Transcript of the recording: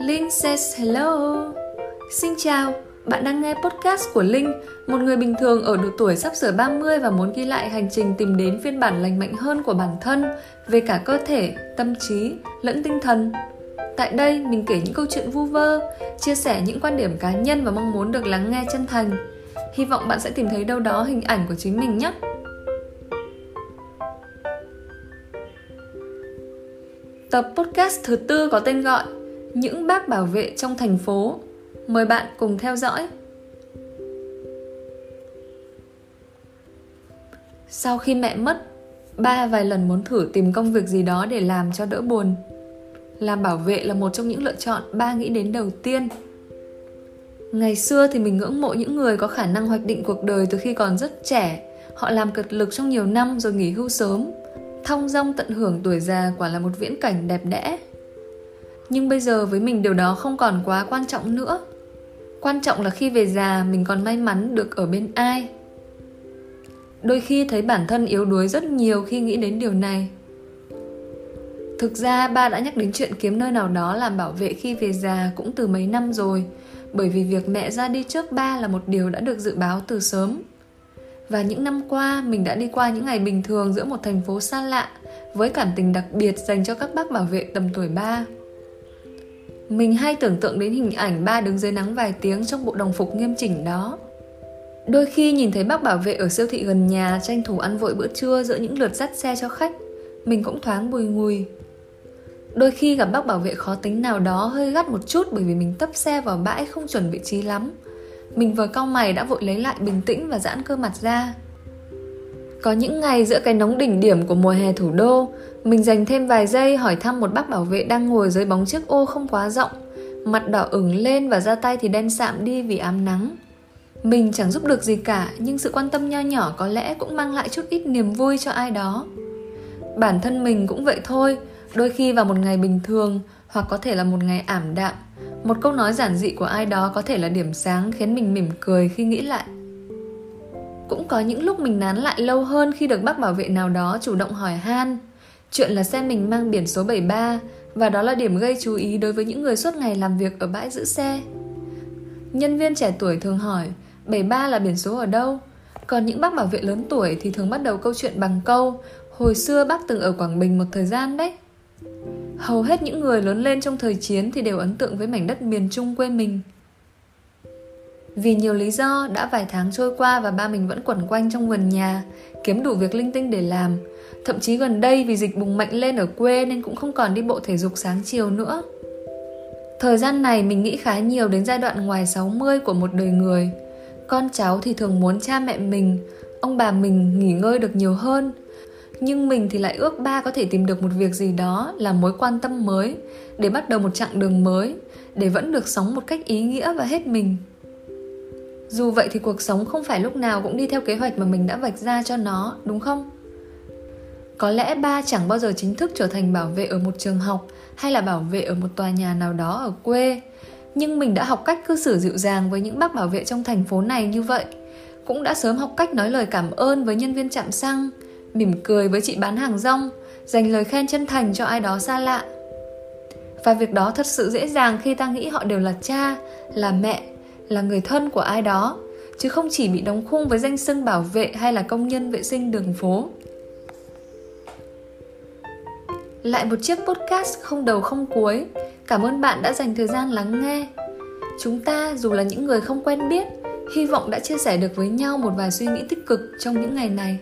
Linh says hello. Xin chào, bạn đang nghe podcast của Linh, một người bình thường ở độ tuổi sắp sửa 30 và muốn ghi lại hành trình tìm đến phiên bản lành mạnh hơn của bản thân về cả cơ thể, tâm trí lẫn tinh thần. Tại đây, mình kể những câu chuyện vu vơ, chia sẻ những quan điểm cá nhân và mong muốn được lắng nghe chân thành. Hy vọng bạn sẽ tìm thấy đâu đó hình ảnh của chính mình nhé. Tập podcast thứ tư có tên gọi Những bác bảo vệ trong thành phố. Mời bạn cùng theo dõi. Sau khi mẹ mất, ba vài lần muốn thử tìm công việc gì đó để làm cho đỡ buồn. Làm bảo vệ là một trong những lựa chọn ba nghĩ đến đầu tiên. Ngày xưa thì mình ngưỡng mộ những người có khả năng hoạch định cuộc đời từ khi còn rất trẻ. Họ làm cật lực trong nhiều năm rồi nghỉ hưu sớm, thong dong tận hưởng tuổi già quả là một viễn cảnh đẹp đẽ. Nhưng bây giờ với mình điều đó không còn quá quan trọng nữa. Quan trọng là khi về già, mình còn may mắn được ở bên ai. Đôi khi thấy bản thân yếu đuối rất nhiều khi nghĩ đến điều này. Thực ra, ba đã nhắc đến chuyện kiếm nơi nào đó làm bảo vệ khi về già cũng từ mấy năm rồi, bởi vì việc mẹ ra đi trước ba là một điều đã được dự báo từ sớm và những năm qua, mình đã đi qua những ngày bình thường giữa một thành phố xa lạ với cảm tình đặc biệt dành cho các bác bảo vệ tầm tuổi ba. Mình hay tưởng tượng đến hình ảnh ba đứng dưới nắng vài tiếng trong bộ đồng phục nghiêm chỉnh đó. Đôi khi nhìn thấy bác bảo vệ ở siêu thị gần nhà tranh thủ ăn vội bữa trưa giữa những lượt dắt xe cho khách, mình cũng thoáng bùi ngùi. Đôi khi gặp bác bảo vệ khó tính nào đó hơi gắt một chút bởi vì mình tấp xe vào bãi không chuẩn vị trí lắm mình vừa cau mày đã vội lấy lại bình tĩnh và giãn cơ mặt ra. Có những ngày giữa cái nóng đỉnh điểm của mùa hè thủ đô, mình dành thêm vài giây hỏi thăm một bác bảo vệ đang ngồi dưới bóng chiếc ô không quá rộng, mặt đỏ ửng lên và da tay thì đen sạm đi vì ám nắng. Mình chẳng giúp được gì cả, nhưng sự quan tâm nho nhỏ có lẽ cũng mang lại chút ít niềm vui cho ai đó. Bản thân mình cũng vậy thôi đôi khi vào một ngày bình thường, hoặc có thể là một ngày ảm đạm, một câu nói giản dị của ai đó có thể là điểm sáng khiến mình mỉm cười khi nghĩ lại. Cũng có những lúc mình nán lại lâu hơn khi được bác bảo vệ nào đó chủ động hỏi han. Chuyện là xe mình mang biển số 73 và đó là điểm gây chú ý đối với những người suốt ngày làm việc ở bãi giữ xe. Nhân viên trẻ tuổi thường hỏi 73 là biển số ở đâu? Còn những bác bảo vệ lớn tuổi thì thường bắt đầu câu chuyện bằng câu, hồi xưa bác từng ở Quảng Bình một thời gian đấy hầu hết những người lớn lên trong thời chiến thì đều ấn tượng với mảnh đất miền Trung quê mình. Vì nhiều lý do, đã vài tháng trôi qua và ba mình vẫn quẩn quanh trong vườn nhà, kiếm đủ việc linh tinh để làm. Thậm chí gần đây vì dịch bùng mạnh lên ở quê nên cũng không còn đi bộ thể dục sáng chiều nữa. Thời gian này mình nghĩ khá nhiều đến giai đoạn ngoài 60 của một đời người. Con cháu thì thường muốn cha mẹ mình, ông bà mình nghỉ ngơi được nhiều hơn – nhưng mình thì lại ước ba có thể tìm được một việc gì đó là mối quan tâm mới, để bắt đầu một chặng đường mới, để vẫn được sống một cách ý nghĩa và hết mình. Dù vậy thì cuộc sống không phải lúc nào cũng đi theo kế hoạch mà mình đã vạch ra cho nó, đúng không? Có lẽ ba chẳng bao giờ chính thức trở thành bảo vệ ở một trường học hay là bảo vệ ở một tòa nhà nào đó ở quê. Nhưng mình đã học cách cư xử dịu dàng với những bác bảo vệ trong thành phố này như vậy, cũng đã sớm học cách nói lời cảm ơn với nhân viên trạm xăng mỉm cười với chị bán hàng rong, dành lời khen chân thành cho ai đó xa lạ. Và việc đó thật sự dễ dàng khi ta nghĩ họ đều là cha, là mẹ, là người thân của ai đó, chứ không chỉ bị đóng khung với danh xưng bảo vệ hay là công nhân vệ sinh đường phố. Lại một chiếc podcast không đầu không cuối. Cảm ơn bạn đã dành thời gian lắng nghe. Chúng ta dù là những người không quen biết, hy vọng đã chia sẻ được với nhau một vài suy nghĩ tích cực trong những ngày này.